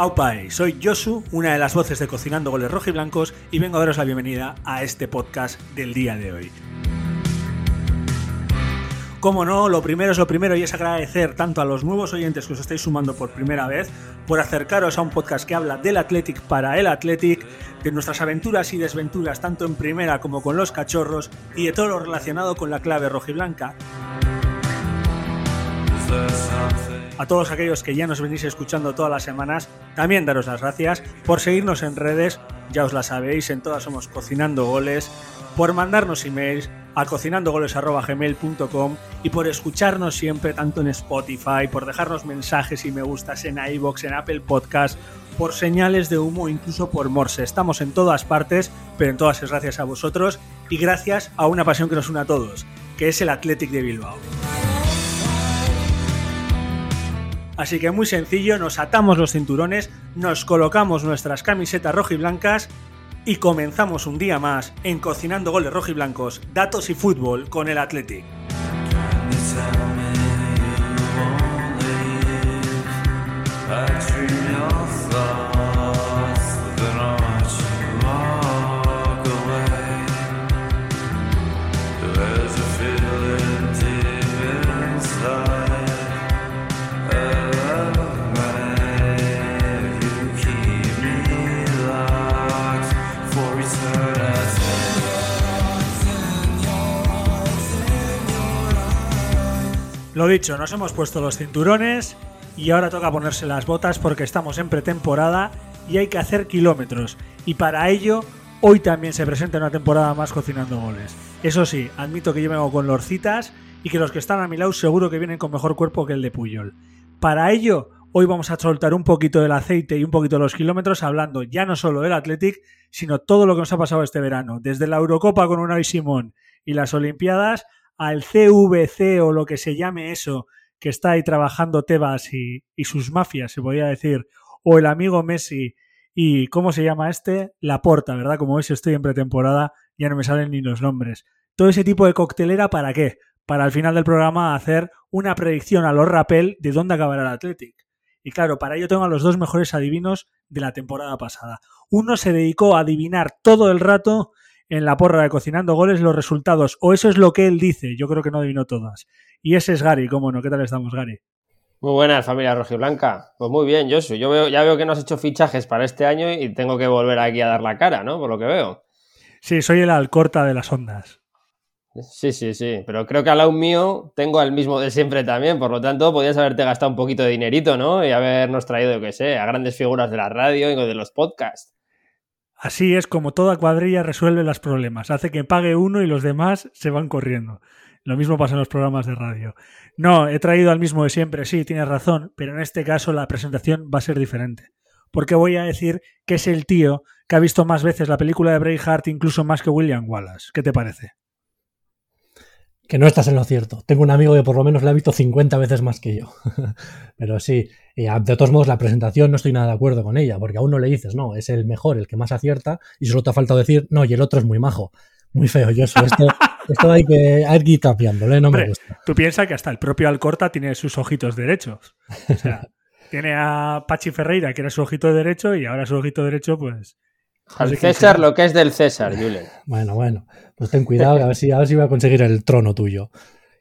Aupae, soy Josu, una de las voces de Cocinando Goles Rojiblancos y vengo a daros la bienvenida a este podcast del día de hoy. Como no, lo primero es lo primero y es agradecer tanto a los nuevos oyentes que os estáis sumando por primera vez por acercaros a un podcast que habla del Athletic para el Athletic, de nuestras aventuras y desventuras tanto en primera como con los cachorros y de todo lo relacionado con la clave rojiblanca. A todos aquellos que ya nos venís escuchando todas las semanas, también daros las gracias por seguirnos en redes, ya os la sabéis, en todas somos Cocinando Goles, por mandarnos emails a cocinandogoles.gmail.com y por escucharnos siempre tanto en Spotify, por dejarnos mensajes y me gustas en iBox, en Apple Podcast, por señales de humo, incluso por Morse. Estamos en todas partes, pero en todas es gracias a vosotros y gracias a una pasión que nos une a todos, que es el Athletic de Bilbao. Así que muy sencillo, nos atamos los cinturones, nos colocamos nuestras camisetas rojiblancas y comenzamos un día más en Cocinando Goles Rojiblancos, Datos y Fútbol con el Athletic. Dicho, nos hemos puesto los cinturones y ahora toca ponerse las botas porque estamos en pretemporada y hay que hacer kilómetros. Y para ello, hoy también se presenta una temporada más cocinando goles. Eso sí, admito que yo vengo con lorcitas y que los que están a mi lado seguro que vienen con mejor cuerpo que el de Puyol. Para ello, hoy vamos a soltar un poquito del aceite y un poquito de los kilómetros hablando ya no solo del Athletic, sino todo lo que nos ha pasado este verano, desde la Eurocopa con Unai Simón y las Olimpiadas al CVC o lo que se llame eso, que está ahí trabajando Tebas y, sus mafias, se podría decir, o el amigo Messi y ¿cómo se llama este? La Porta, ¿verdad? Como veis estoy en pretemporada, ya no me salen ni los nombres. Todo ese tipo de coctelera, ¿para qué? Para al final del programa hacer una predicción a los rapel de dónde acabará el Athletic. Y claro, para ello tengo a los dos mejores adivinos de la temporada pasada. Uno se dedicó a adivinar todo el rato en la porra de Cocinando Goles los resultados, o eso es lo que él dice, yo creo que no adivinó todas. Y ese es Gary, cómo no, ¿qué tal estamos, Gary? Muy buenas, familia rojiblanca. Pues muy bien, Josu. Yo veo, ya veo que no has hecho fichajes para este año y tengo que volver aquí a dar la cara, ¿no? Por lo que veo. Sí, soy el alcorta de las ondas. Sí, sí, sí. Pero creo que al lado mío tengo el mismo de siempre también. Por lo tanto, podías haberte gastado un poquito de dinerito, ¿no? Y habernos traído, yo qué sé, a grandes figuras de la radio y de los podcasts. Así es como toda cuadrilla resuelve los problemas. Hace que pague uno y los demás se van corriendo. Lo mismo pasa en los programas de radio. No, he traído al mismo de siempre, sí, tienes razón, pero en este caso la presentación va a ser diferente. Porque voy a decir que es el tío que ha visto más veces la película de Braveheart, incluso más que William Wallace. ¿Qué te parece? Que no estás en lo cierto. Tengo un amigo que por lo menos la ha visto 50 veces más que yo. Pero sí, de todos modos la presentación no estoy nada de acuerdo con ella, porque a uno le dices, no, es el mejor, el que más acierta, y solo te ha faltado decir, no, y el otro es muy majo. Muy feo, yo Esto, esto hay que, hay que ir cambiándole, no me gusta. Tú piensas que hasta el propio Alcorta tiene sus ojitos derechos. O sea, tiene a Pachi Ferreira, que era su ojito derecho, y ahora su ojito derecho, pues al César lo que es del César, Julen. Bueno, bueno, pues ten cuidado, a ver si, a ver si voy a conseguir el trono tuyo.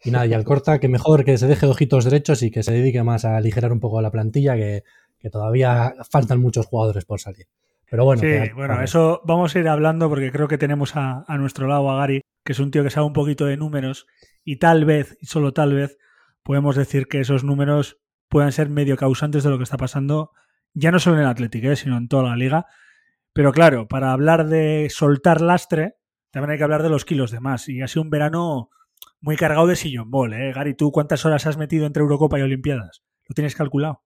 Y nada, y al corta, que mejor que se deje ojitos derechos y que se dedique más a aligerar un poco la plantilla, que, todavía faltan muchos jugadores por salir. Pero bueno. Sí, bueno, eso vamos a ir hablando porque creo que tenemos a, a, nuestro lado a Gary, que es un tío que sabe un poquito de números y tal vez, y solo tal vez, podemos decir que esos números puedan ser medio causantes de lo que está pasando, ya no solo en el Atlético, ¿eh? sino en toda la liga. Pero claro, para hablar de soltar lastre, también hay que hablar de los kilos de más. Y ha sido un verano muy cargado de sillón ball, ¿eh? Gary, ¿tú cuántas horas has metido entre Eurocopa y Olimpiadas? ¿Lo tienes calculado?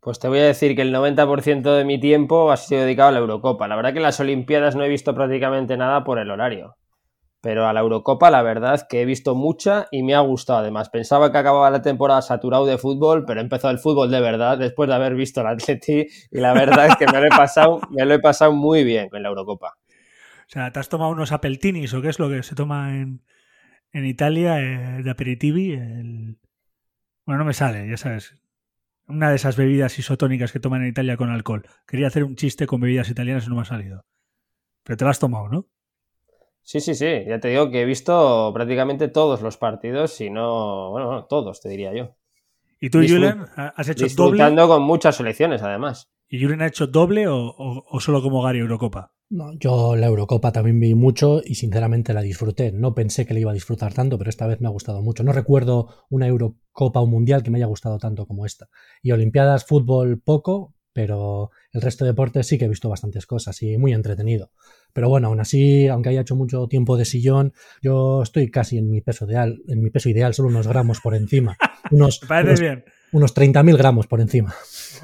Pues te voy a decir que el 90% de mi tiempo ha sido dedicado a la Eurocopa. La verdad que en las Olimpiadas no he visto prácticamente nada por el horario. Pero a la Eurocopa la verdad que he visto mucha y me ha gustado además. Pensaba que acababa la temporada saturado de fútbol, pero he empezado el fútbol de verdad después de haber visto el Atleti y la verdad es que me lo he pasado, me lo he pasado muy bien con la Eurocopa. O sea, ¿te has tomado unos apeltinis o qué es lo que se toma en, Italia eh, de aperitivi? Bueno, no me sale, ya sabes. una de esas bebidas isotónicas que toman en Italia con alcohol. Quería hacer un chiste con bebidas italianas y no me ha salido. Pero te lo has tomado, ¿no? Sí, sí, sí. Ya te digo que he visto prácticamente todos los partidos, si no, bueno, todos, te diría yo. ¿Y tú, Julen, has hecho doble? con muchas selecciones, además. ¿Y Julen ha hecho doble o, solo como Gary Eurocopa? No, yo la Eurocopa también vi mucho y sinceramente la disfruté. No pensé que la iba a disfrutar tanto, pero esta vez me ha gustado mucho. No recuerdo una Eurocopa o un Mundial que me haya gustado tanto como esta. Y Olimpiadas, fútbol poco, pero el resto de deportes sí que he visto bastantes cosas y muy entretenido. Pero bueno, aún así, aunque haya hecho mucho tiempo de sillón, yo estoy casi en mi peso ideal, en mi peso ideal, solo unos gramos por encima. Unos, parece bien. Unos 30.000 gramos por encima.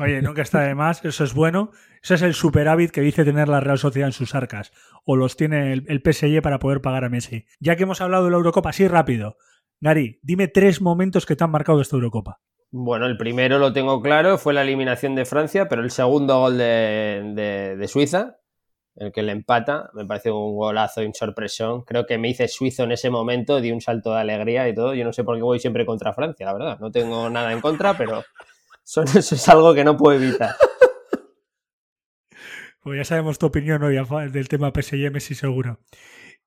Oye, nunca está de más, eso es bueno. Ese es el superávit que dice tener la Real Sociedad en sus arcas. O los tiene el, el PSG para poder pagar a Messi. Ya que hemos hablado de la Eurocopa, así rápido. Gary, dime tres momentos que te han marcado esta Eurocopa. Bueno, el primero lo tengo claro, fue la eliminación de Francia, pero el segundo gol de, Suiza, el que le empata, me parece un golazo y un. Creo que me hice suizo en ese momento, di un salto de alegría y todo. Yo no sé por qué voy siempre contra Francia, la verdad. No tengo nada en contra, pero eso, es algo que no puedo evitar. Pues ya sabemos tu opinión hoy del tema PSG Messi seguro.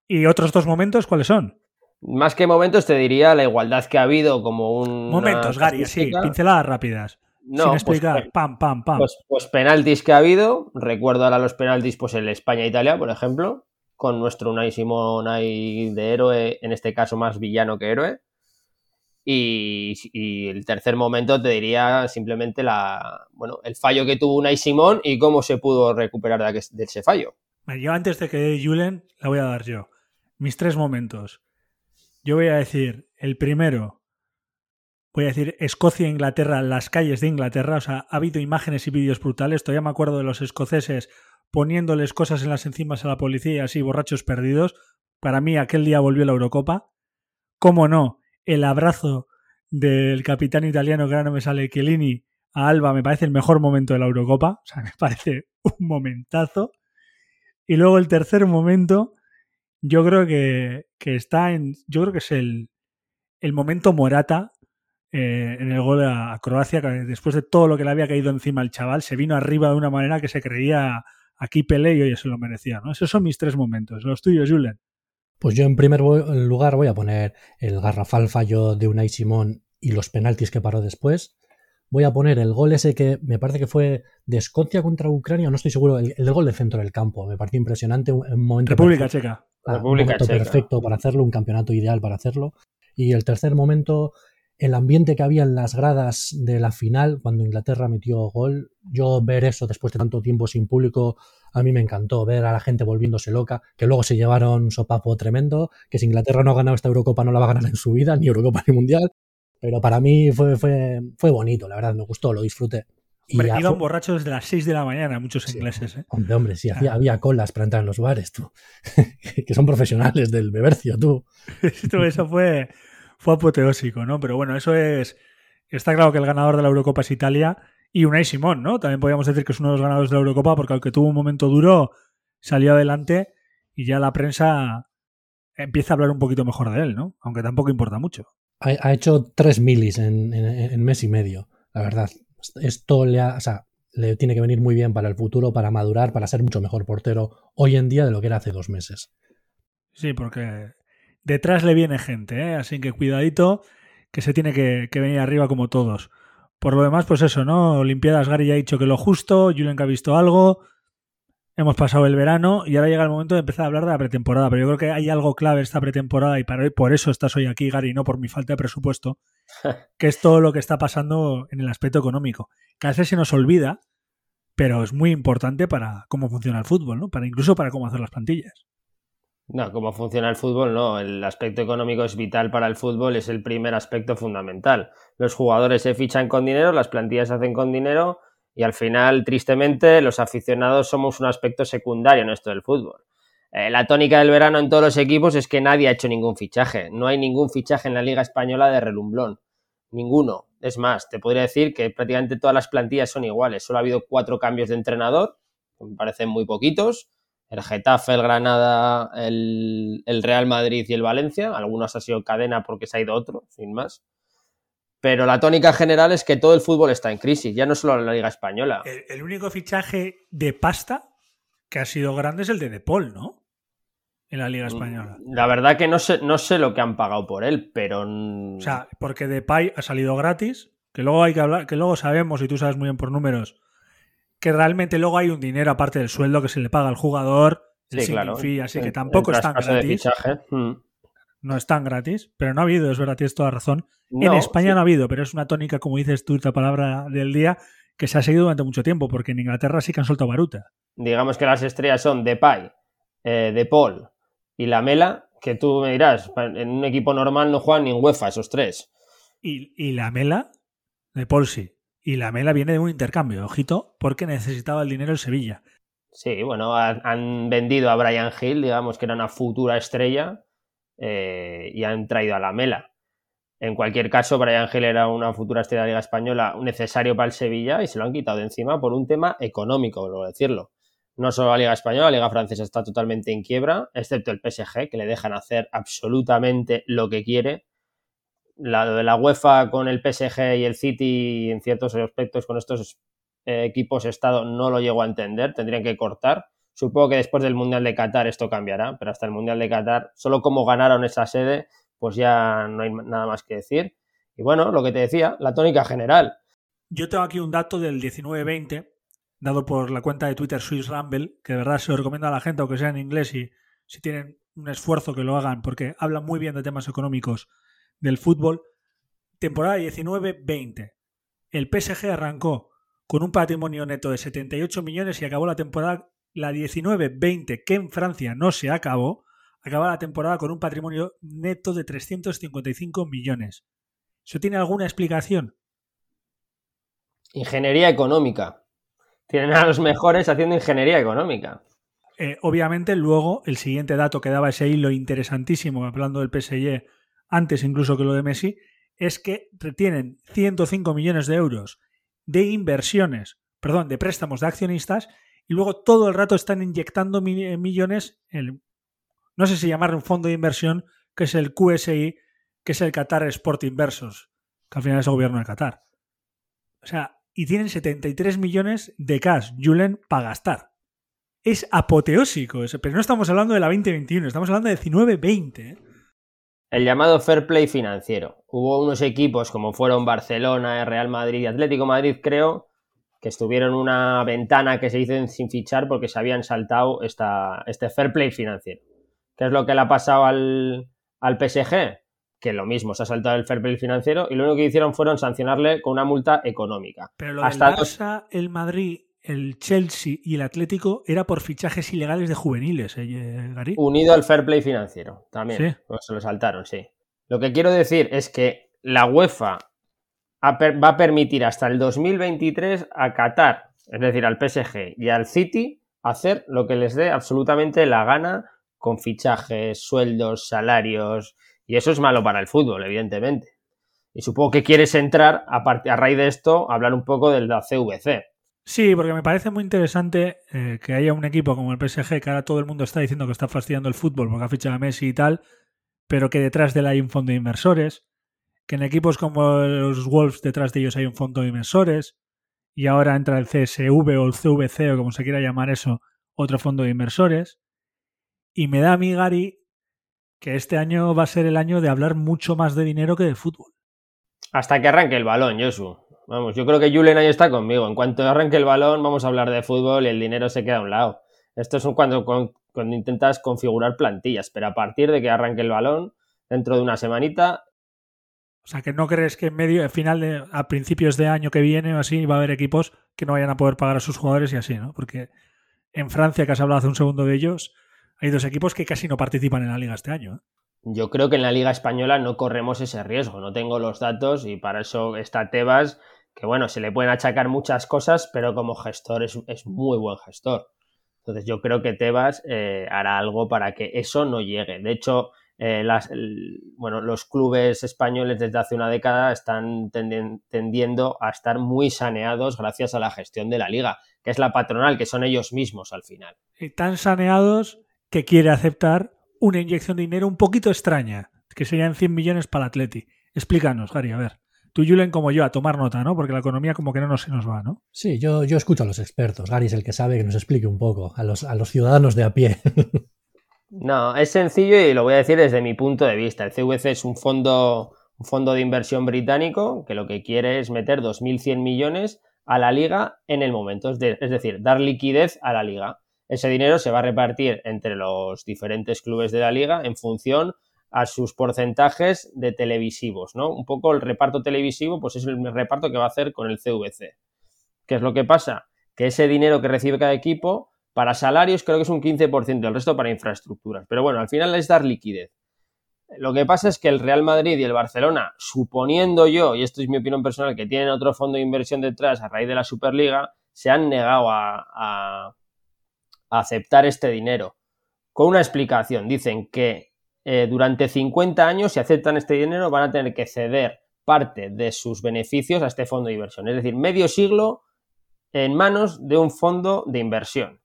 ¿Y otros dos momentos cuáles son? Más que momentos te diría la igualdad que ha habido como un... Momentos, Gary, sí, pinceladas rápidas. No, sin pues explicar, pam, pam, pam. Pues, pues, penaltis que ha habido, recuerdo ahora los penaltis, pues el España-Italia, por ejemplo, con nuestro Unai Simón ahí de héroe, en este caso más villano que héroe. Y, el tercer momento te diría simplemente la, bueno, el fallo que tuvo Unai Simón y cómo se pudo recuperar de, ese fallo. Yo antes de que dé Julen, la voy a dar yo. Mis tres momentos. Yo voy a decir, el primero, voy a decir Escocia Inglaterra, las calles de Inglaterra, o sea, ha habido imágenes y vídeos brutales, todavía me acuerdo de los escoceses poniéndoles cosas en las encimas a la policía, así borrachos perdidos. Para mí aquel día volvió la Eurocopa. ¿Cómo no? El abrazo del capitán italiano que ahora no me sale, Chiellini, a Alba, me parece el mejor momento de la Eurocopa. O sea, me parece un momentazo. Y luego el tercer momento, yo creo que, que está en. Yo creo que es el, el momento Morata eh, en el gol a Croacia, que después de todo lo que le había caído encima al chaval, se vino arriba de una manera que se creía aquí Pelé y oye, se lo merecía. ¿no? Esos son mis tres momentos. Los tuyos, Julen. Pues yo en primer lugar voy a poner el garrafal fallo de Unai Simón y los penaltis que paró después. Voy a poner el gol ese que me parece que fue de Escocia contra Ucrania, no estoy seguro, el, gol del centro del campo. Me pareció impresionante. Un, momento República Checa. Ah, un momento perfecto para hacerlo, un campeonato ideal para hacerlo. Y el tercer momento, el ambiente que había en las gradas de la final cuando Inglaterra metió gol. Yo ver eso después de tanto tiempo sin público, a mí me encantó ver a la gente volviéndose loca, que luego se llevaron un sopapo tremendo, que si Inglaterra no ha ganado esta Eurocopa no la va a ganar en su vida, ni Eurocopa ni Mundial. Pero para mí fue, fue, fue bonito, la verdad, me gustó, lo disfruté. Hombre, y iban borrachos desde las 6 de la mañana, muchos ingleses. ¿eh? Hombre, hombre, sí, había, había, colas para entrar en los bares, tú. que son profesionales del bebercio, tú. eso fue, fue apoteósico, ¿no? Pero bueno, eso es. Está claro que el ganador de la Eurocopa es Italia y Unai Simón, ¿no? También podríamos decir que es uno de los ganadores de la Eurocopa porque aunque tuvo un momento duro, salió adelante y ya la prensa empieza a hablar un poquito mejor de él, ¿no? Aunque tampoco importa mucho. Ha, hecho tres milis en, en, mes y medio, la verdad. Esto le, tiene que venir muy bien para el futuro, para madurar, para ser mucho mejor portero hoy en día de lo que era hace dos meses. Sí, porque detrás le viene gente, ¿eh? así que cuidadito, que se tiene que, venir arriba como todos. Por lo demás, pues eso, ¿no? Olimpiadas Gary ya ha dicho que lo justo, Julen que ha visto algo, hemos pasado el verano y ahora llega el momento de empezar a hablar de la pretemporada, pero yo creo que hay algo clave esta pretemporada y para, por eso estás hoy aquí, Gary, no por mi falta de presupuesto, que es todo lo que está pasando en el aspecto económico. Veces se nos olvida, pero es muy importante para cómo funciona el fútbol, ¿no? Para incluso para cómo hacer las plantillas. No, cómo funciona el fútbol, no. El aspecto económico es vital para el fútbol, es el primer aspecto fundamental. Los jugadores se fichan con dinero, las plantillas se hacen con dinero y al final, tristemente, los aficionados somos un aspecto secundario en esto del fútbol. Eh, la tónica del verano en todos los equipos es que nadie ha hecho ningún fichaje. No hay ningún fichaje en la Liga Española de relumblón. Ninguno. Es más, te podría decir que prácticamente todas las plantillas son iguales. Solo ha habido cuatro cambios de entrenador, me parecen muy poquitos el Getafe, el Granada, el, Real Madrid y el Valencia. Algunos ha sido cadena porque se ha ido otro, sin más. Pero la tónica general es que todo el fútbol está en crisis, ya no solo la Liga Española. El, el único fichaje de pasta que ha sido grande es el de Depol, ¿no? En la Liga Española. La verdad que no sé, no sé lo que han pagado por él, pero. O sea, porque Depay ha salido gratis, que luego hay que hablar, que luego sabemos, y tú sabes muy bien por números, que realmente luego hay un dinero aparte del sueldo que se le paga al jugador, el Sí, claro. fee, así que tampoco el es tan traspaso de gratis. fichaje. Mm. No es tan gratis, pero no ha habido, es verdad, tienes toda razón. en España sí. no ha habido, pero es una tónica, como dices tú, esta palabra del día, que se ha seguido durante mucho tiempo, porque en Inglaterra sí que han soltado baruta. digamos que las estrellas son Depay, eh, De Paul y Lamela, que tú me dirás, en un equipo normal no juegan ni en UEFA esos tres. Y, y la Mela, de Paul sí. Y la Mela viene de un intercambio, ojito, porque necesitaba el dinero el Sevilla. Sí, bueno, han vendido a Brian Hill, digamos que era una futura estrella, eh, y han traído a Lamela. En cualquier caso, Brian Hill era una futura estrella de la Liga Española necesario para el Sevilla y se lo han quitado de encima por un tema económico, vuelvo a decirlo. No solo la Liga Española, la Liga Francesa está totalmente en quiebra, excepto el PSG, que le dejan hacer absolutamente lo que quiere. La de la UEFA con el PSG y el City en ciertos aspectos con estos eh, equipos Estado no lo llego a entender, tendrían que cortar. Supongo que después del Mundial de Qatar esto cambiará, pero hasta el Mundial de Qatar, solo como ganaron esa sede, pues ya no hay nada más que decir. Y bueno, lo que te decía, la tónica general. Yo tengo aquí un dato del 19-20, dado por la cuenta de Twitter Swiss Rumble, que de verdad se lo recomiendo a la gente, aunque sea en inglés, y si tienen un esfuerzo que lo hagan, porque hablan muy bien de temas económicos del fútbol. Temporada 19-20. El PSG arrancó con un patrimonio neto de 78 millones y acabó la temporada, la 19-20, que en Francia no se acabó, acaba la temporada con un patrimonio neto de 355 millones. ¿Eso tiene alguna explicación? Ingeniería económica. Tienen a los mejores haciendo ingeniería económica. Eh, obviamente, luego el siguiente dato que daba ese hilo interesantísimo, hablando del PSG, antes incluso que lo de Messi, es que retienen 105 millones de euros de inversiones, perdón, de préstamos de accionistas, y luego todo el rato están inyectando mi- millones en, no sé si llamarle un fondo de inversión, que es el QSI, que es el Qatar Sport Inversors, que al final es el gobierno de Qatar. O sea, y tienen 73 millones de cash, Julen, para gastar es apoteósico eso, pero no estamos hablando de la 2021, estamos hablando de 19-20. ¿eh? El llamado fair play financiero. Hubo unos equipos como fueron Barcelona, Real Madrid y Atlético Madrid, creo, que estuvieron una ventana que se hizo sin fichar porque se habían saltado esta, este fair play financiero. ¿Qué es lo que le ha pasado al, al PSG? Que lo mismo, se ha saltado el fair play financiero y lo único que hicieron fueron sancionarle con una multa económica. Pero lo Hasta del dos- el Madrid, el Chelsea y el Atlético era por fichajes ilegales de juveniles, ¿eh, eh, Gary? Unido al fair play financiero, también. Sí. Pues se lo saltaron, sí. Lo que quiero decir es que la UEFA va a permitir hasta el 2023 a Qatar, es decir, al PSG y al City, hacer lo que les dé absolutamente la gana con fichajes, sueldos, salarios. Y eso es malo para el fútbol, evidentemente. Y supongo que quieres entrar, a, a raíz de esto, a hablar un poco del la CVC. Sí, porque me parece muy interesante eh, que haya un equipo como el PSG, que ahora todo el mundo está diciendo que está fastidiando el fútbol porque ha fichado a Messi y tal, pero que detrás de él hay un fondo de inversores, que en equipos como los Wolves detrás de ellos hay un fondo de inversores, y ahora entra el CSV o el CVC o como se quiera llamar eso, otro fondo de inversores. Y me da a mí, Gary, que este año va a ser el año de hablar mucho más de dinero que de fútbol. Hasta que arranque el balón, Josu. Vamos, yo creo que Julen ahí está conmigo. En cuanto arranque el balón, vamos a hablar de fútbol y el dinero se queda a un lado. Esto es un- cuando, cuando, cuando intentas configurar plantillas, pero a partir de que arranque el balón, dentro de una semanita, O sea, que no crees que en medio, al final, de, a principios de año que viene o así, va a haber equipos que no vayan a poder pagar a sus jugadores y así, ¿no? Porque en Francia, que has hablado hace un segundo de ellos, hay dos equipos que casi no participan en la liga este año. ¿eh? yo creo que en la Liga Española no corremos ese riesgo. No tengo los datos y para eso está Tebas, que bueno, se le pueden achacar muchas cosas, pero como gestor es, es muy buen gestor. Entonces yo creo que Tebas eh, hará algo para que eso no llegue. De hecho, eh, las, el- bueno, los clubes españoles desde hace una década están tendien- tendiendo a estar muy saneados gracias a la gestión de la liga, que es la patronal, que son ellos mismos al final. Y tan saneados que quiere aceptar una inyección de dinero un poquito extraña, que serían 100 millones para el Atleti. Explícanos, Gary, a ver. tú, Julen, como yo, a tomar nota, ¿no? Porque la economía como que no nos, se nos va, ¿no? Sí, yo, yo escucho a los expertos. Gary es el que sabe que nos explique un poco, a los, a los ciudadanos de a pie. no, es sencillo y lo voy a decir desde mi punto de vista. El CVC es un fondo, un fondo de inversión británico que lo que quiere es meter 2.100 millones a la liga en el momento, es, es decir, dar liquidez a la liga. Ese dinero se va a repartir entre los diferentes clubes de la liga en función a sus porcentajes de televisivos, ¿no? Un poco el reparto televisivo, pues es el reparto que va a hacer con el CVC. ¿Qué es lo que pasa? Que ese dinero que recibe cada equipo, para salarios creo que es un 15%, el resto para infraestructuras. Pero bueno, al final es dar liquidez. Lo que pasa es que el Real Madrid y el Barcelona, suponiendo yo, y esto es mi opinión personal, que tienen otro fondo de inversión detrás a raíz de la Superliga, se han negado a, aceptar este dinero. Con una explicación. Dicen que eh, durante 50 años, si aceptan este dinero, van a tener que ceder parte de sus beneficios a este fondo de inversión. Es decir, medio siglo en manos de un fondo de inversión.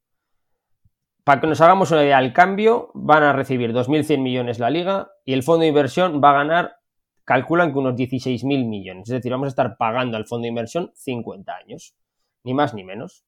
Para que nos hagamos una idea, al cambio van a recibir 2.100 millones la liga y el fondo de inversión va a ganar, calculan que unos 16.000 millones. Es decir, vamos a estar pagando al fondo de inversión 50 años, ni más ni menos.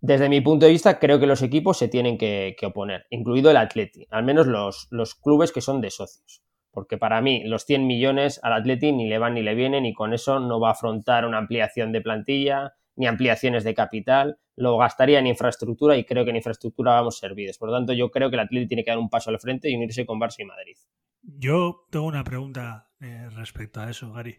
Desde mi punto de vista, creo que los equipos se tienen que, oponer, incluido el Atleti, al menos los, los, clubes que son de socios. Porque para mí, los 100 millones al Atleti ni le van ni le vienen, y con eso no va a afrontar una ampliación de plantilla, ni ampliaciones de capital, lo gastaría en infraestructura y creo que en infraestructura vamos servidos. Por lo tanto, yo creo que el Atleti tiene que dar un paso al frente y unirse con Barça y Madrid. Yo tengo una pregunta eh, respecto a eso, Gary.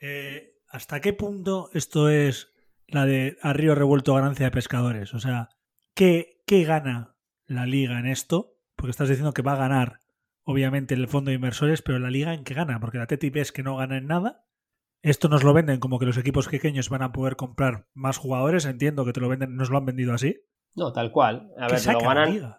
Eh, ¿Hasta qué punto esto es la de a revuelto ganancia de pescadores. O sea, ¿qué, ¿qué gana la liga en esto? Porque estás diciendo que va a ganar, obviamente, el fondo de inversores, pero la liga en qué gana? Porque la TTIP es que no gana en nada. Esto nos lo venden como que los equipos pequeños van a poder comprar más jugadores. Entiendo que te lo venden, nos lo han vendido así. No, tal cual. A ver, lo ganan.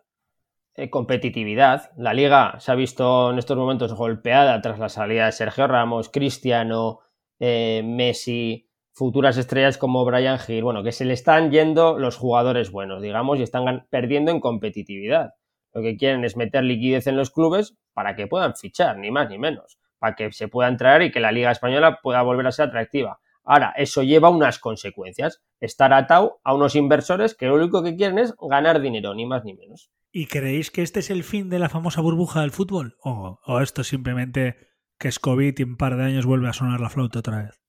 Competitividad. La liga se ha visto en estos momentos golpeada tras la salida de Sergio Ramos, Cristiano, eh, Messi, futuras estrellas como Brian Hill, bueno, que se le están yendo los jugadores buenos, digamos, y están perdiendo en competitividad. Lo que quieren es meter liquidez en los clubes para que puedan fichar, ni más ni menos, para que se pueda entrar y que la Liga Española pueda volver a ser atractiva. Ahora, eso lleva unas consecuencias. Estar atado a unos inversores que lo único que quieren es ganar dinero, ni más ni menos. ¿Y creéis que este es el fin de la famosa burbuja del fútbol? ¿O, o esto simplemente que es COVID y un par de años vuelve a sonar la flauta otra vez?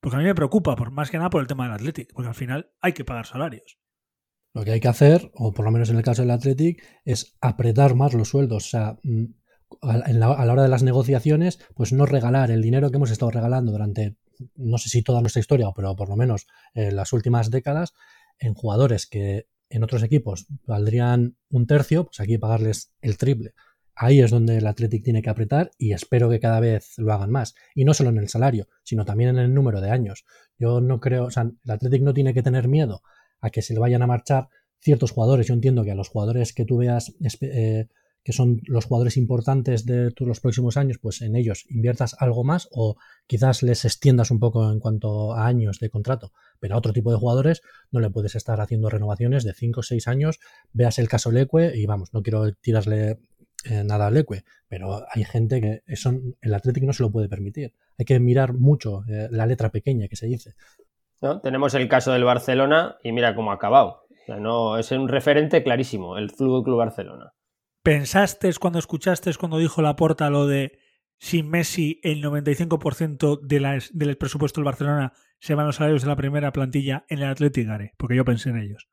Porque a mí me preocupa, por más que nada, por el tema del Athletic, porque al final hay que pagar salarios. Lo que hay que hacer, o por lo menos en el caso del Athletic, es apretar más los sueldos. O sea, a la, hora de las negociaciones, pues no regalar el dinero que hemos estado regalando durante, no sé si toda nuestra historia, pero por lo menos en las últimas décadas, en jugadores que en otros equipos valdrían un tercio, pues aquí pagarles el triple. Ahí es donde el Athletic tiene que apretar y espero que cada vez lo hagan más. Y no solo en el salario, sino también en el número de años. Yo no creo, o sea, el Athletic no tiene que tener miedo a que se le vayan a marchar ciertos jugadores. Yo entiendo que a los jugadores que tú veas eh, que son los jugadores importantes de los próximos años, pues en ellos inviertas algo más o quizás les extiendas un poco en cuanto a años de contrato. Pero a otro tipo de jugadores no le puedes estar haciendo renovaciones de 5 o 6 años. Veas el caso Leque y vamos, no quiero tirarle eh, nada leque, pero hay gente que eso el Atlético no se lo puede permitir. Hay que mirar mucho eh, la letra pequeña que se dice. ¿No? Tenemos el caso del Barcelona y mira cómo ha acabado. no, es un referente clarísimo, el Fútbol Club Barcelona. ¿Pensaste cuando escuchaste cuando dijo la porta lo de sin Messi el 95% de del presupuesto del Barcelona se van los salarios de la primera plantilla en el Atlético Porque yo pensé en ellos.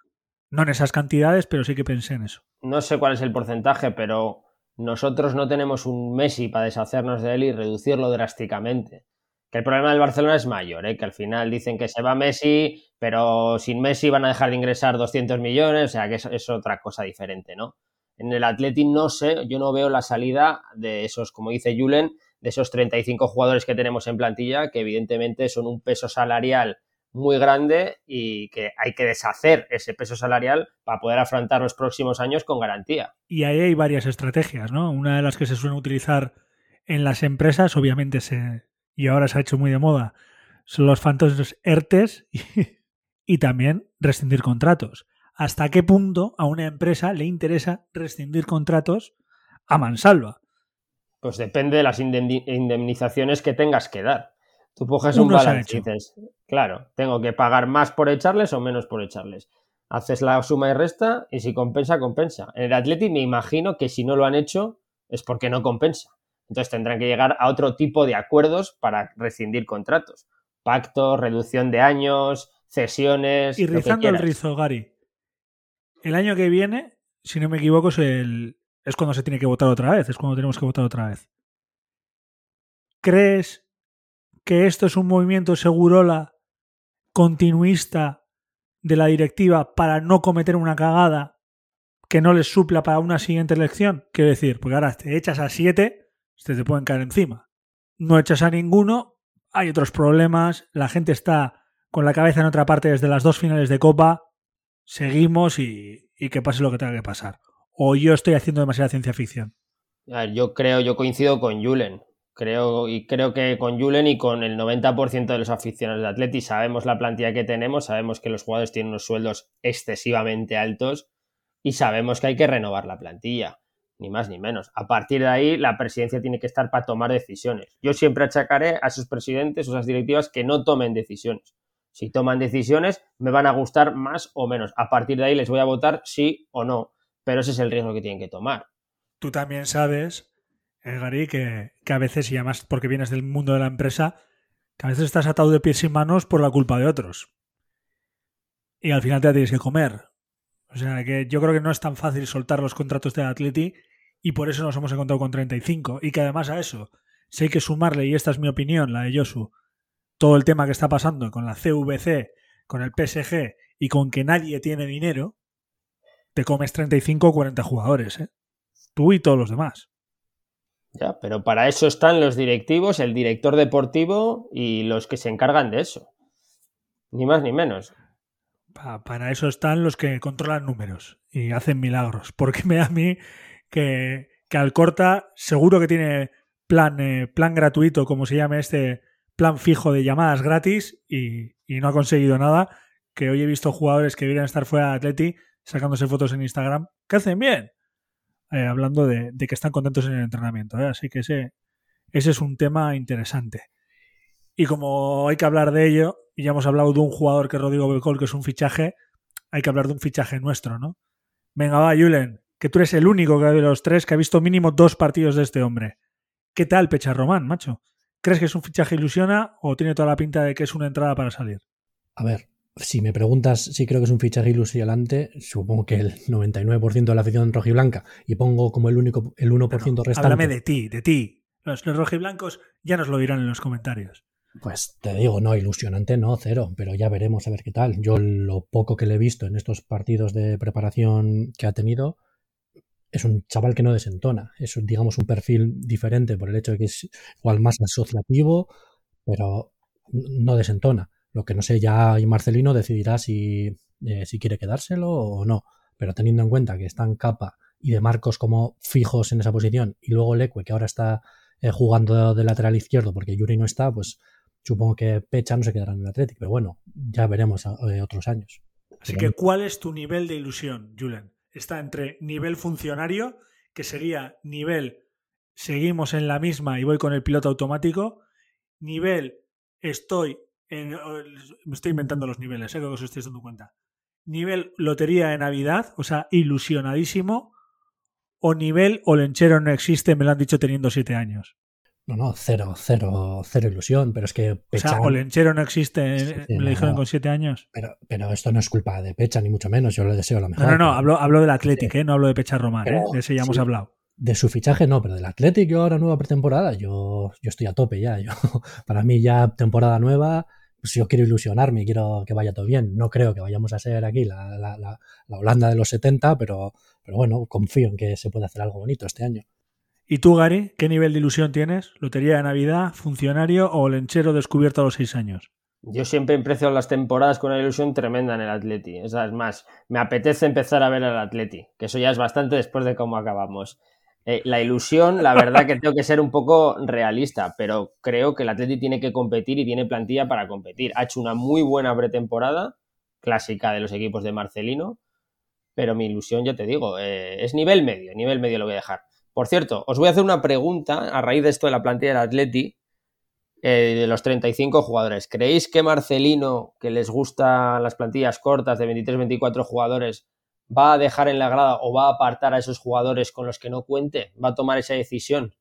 No en esas cantidades, pero sí que pensé en eso. No sé cuál es el porcentaje, pero nosotros no tenemos un Messi para deshacernos de él y reducirlo drásticamente. Que el problema del Barcelona es mayor, ¿eh? que al final dicen que se va Messi, pero sin Messi van a dejar de ingresar 200 millones, o sea que es, otra cosa diferente, ¿no? En el Atleti no sé, yo no veo la salida de esos, como dice Julen, de esos 35 jugadores que tenemos en plantilla, que evidentemente son un peso salarial muy grande y que hay que deshacer ese peso salarial para poder afrontar los próximos años con garantía. Y ahí hay varias estrategias, ¿no? Una de las que se suelen utilizar en las empresas, obviamente se y ahora se ha hecho muy de moda, son los fantasmas ERTES y, y también rescindir contratos. ¿Hasta qué punto a una empresa le interesa rescindir contratos a mansalva? Pues depende de las indemnizaciones que tengas que dar. Tú coges un balance y dices, claro, tengo que pagar más por echarles o menos por echarles. Haces la suma y resta y si compensa, compensa. En el Atleti me imagino que si no lo han hecho es porque no compensa. Entonces tendrán que llegar a otro tipo de acuerdos para rescindir contratos. Pactos, reducción de años, cesiones. Y rizando el rizo, Gary. El año que viene, si no me equivoco, es, el, es cuando se tiene que votar otra vez. Es cuando tenemos que votar otra vez. ¿Crees que esto es un movimiento segurola continuista de la directiva para no cometer una cagada que no les supla para una siguiente elección? Quiero decir, porque ahora te echas a siete, se te pueden caer encima. No echas a ninguno, hay otros problemas, la gente está con la cabeza en otra parte desde las dos finales de Copa, seguimos y, que pase lo que tenga que pasar. O yo estoy haciendo demasiada ciencia ficción. Yo creo, yo coincido con Julen. Creo, y creo que con Julen y con el 90% de los aficionados de Atleti sabemos la plantilla que tenemos, sabemos que los jugadores tienen unos sueldos excesivamente altos y sabemos que hay que renovar la plantilla, ni más ni menos. A partir de ahí, la presidencia tiene que estar para tomar decisiones. Yo siempre achacaré a esos presidentes o esas directivas que no tomen decisiones. Si toman decisiones, me van a gustar más o menos. A partir de ahí les voy a votar sí o no, pero ese es el riesgo que tienen que tomar. Tú también sabes eh, Gary, que, a veces, y además porque vienes del mundo de la empresa, que a veces estás atado de pies y manos por la culpa de otros. Y al final te la tienes que comer. O sea que yo creo que no es tan fácil soltar los contratos de Atleti y por eso nos hemos encontrado con 35. Y que además a eso, si hay que sumarle, y esta es mi opinión, la de Josu, todo el tema que está pasando con la CVC, con el PSG y con que nadie tiene dinero, te comes 35 o 40 jugadores, ¿eh? Tú y todos los demás. Ya, pero para eso están los directivos, el director deportivo y los que se encargan de eso. Ni más ni menos. para eso están los que controlan números y hacen milagros. Porque me da a mí que, que Alcorta seguro que tiene plan, eh, plan gratuito, como se llama este plan fijo de llamadas gratis y, no ha conseguido nada. Que hoy he visto jugadores que deberían estar fuera de Atleti sacándose fotos en Instagram que hacen bien. Eh, hablando de, que están contentos en el entrenamiento. ¿eh? Así que ese, ese es un tema interesante. Y como hay que hablar de ello, y ya hemos hablado de un jugador que es Rodrigo Becol, que es un fichaje, hay que hablar de un fichaje nuestro, ¿no? Venga, va, Julen, que tú eres el único de los tres que ha visto mínimo dos partidos de este hombre. ¿Qué tal, Pecha Román, macho? ¿Crees que es un fichaje ilusiona o tiene toda la pinta de que es una entrada para salir? A ver, si me preguntas si creo que es un fichaje ilusionante, supongo que el 99% de la afición rojiblanca y pongo como el único el 1% restante. Háblame de ti, de ti. Los, los, rojiblancos ya nos lo dirán en los comentarios. Pues te digo, no, ilusionante no, cero, pero ya veremos a ver qué tal. Yo lo poco que le he visto en estos partidos de preparación que ha tenido es un chaval que no desentona. Es, digamos, un perfil diferente por el hecho de que es igual más asociativo, pero no desentona. Lo que no sé, ya Marcelino decidirá si, eh, si quiere quedárselo o no. Pero teniendo en cuenta que están Capa y de Marcos como fijos en esa posición y luego Leque, que ahora está eh, jugando de lateral izquierdo porque Yuri no está, pues supongo que Pecha no se quedará en el Atlético. Pero bueno, ya veremos eh, otros años. Así que, ¿cuál es tu nivel de ilusión, Julen? Está entre nivel funcionario, que sería nivel seguimos en la misma y voy con el piloto automático, nivel estoy me estoy inventando los niveles, ¿eh? que os estáis dando cuenta. Nivel lotería de Navidad, o sea, ilusionadísimo, o nivel Olenchero no existe, me lo han dicho teniendo siete años. No, no, cero, cero, cero ilusión, pero es que Pecha... O sea, Olenchero no existe, me lo dijeron con siete años. Pero, pero esto no es culpa de Pecha, ni mucho menos, yo le deseo lo mejor. No, no, no, hablo, hablo del Atlético, ¿eh? no hablo de Pecha Román, ¿eh? de ese ya hemos hablado. De su fichaje no, pero del Atlético ahora nueva pretemporada, yo, yo estoy a tope ya. Yo, para mí ya temporada nueva, pues yo quiero ilusionarme, quiero que vaya todo bien. No creo que vayamos a ser aquí la, la, la, Holanda de los 70, pero, pero bueno, confío en que se puede hacer algo bonito este año. ¿Y tú, Gary, qué nivel de ilusión tienes? ¿Lotería de Navidad, funcionario o lenchero descubierto a los seis años? Yo siempre emprecio las temporadas con una ilusión tremenda en el Atleti. es más, me apetece empezar a ver al Atleti, que eso ya es bastante después de cómo acabamos. Eh, la ilusión, la verdad que tengo que ser un poco realista, pero creo que el Atleti tiene que competir y tiene plantilla para competir. Ha hecho una muy buena pretemporada, clásica de los equipos de Marcelino, pero mi ilusión, ya te digo, eh, es nivel medio, nivel medio lo voy a dejar. Por cierto, os voy a hacer una pregunta a raíz de esto de la plantilla del Atleti. eh, de los 35 jugadores. ¿Creéis que Marcelino, que les gustan las plantillas cortas de 23-24 jugadores, va a dejar en la grada o va a apartar a esos jugadores con los que no cuente? ¿Va a tomar esa decisión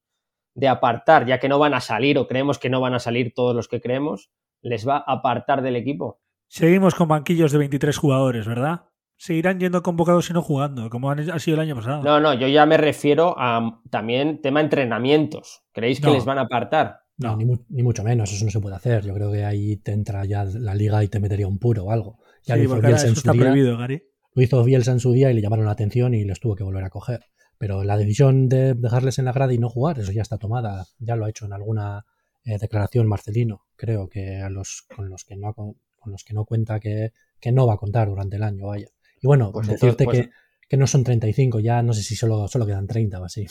de apartar, ya que no van a salir o creemos que no van a salir todos los que creemos? ¿Les va a apartar del equipo? Seguimos con banquillos de 23 jugadores, ¿verdad? Seguirán yendo convocados y no jugando, como ha sido el año pasado. No, no, yo ya me refiero a también tema entrenamientos. ¿Creéis que les van a apartar? No, ni, mucho menos, eso no se puede hacer. Yo creo que ahí te entra ya la liga y te metería un puro o algo. Ya sí, porque eso está prohibido, Gary. Lo hizo Bielsa en su día y le llamaron la atención y les tuvo que volver a coger. Pero la decisión de dejarles en la grada y no jugar, eso ya está tomada. Ya lo ha hecho en alguna eh, declaración Marcelino. Creo que a los con los que no con los que no cuenta que, no va a contar durante el año, vaya. Y bueno, pues decirte pues que, que, no son 35, ya no sé si solo, solo quedan 30 o así.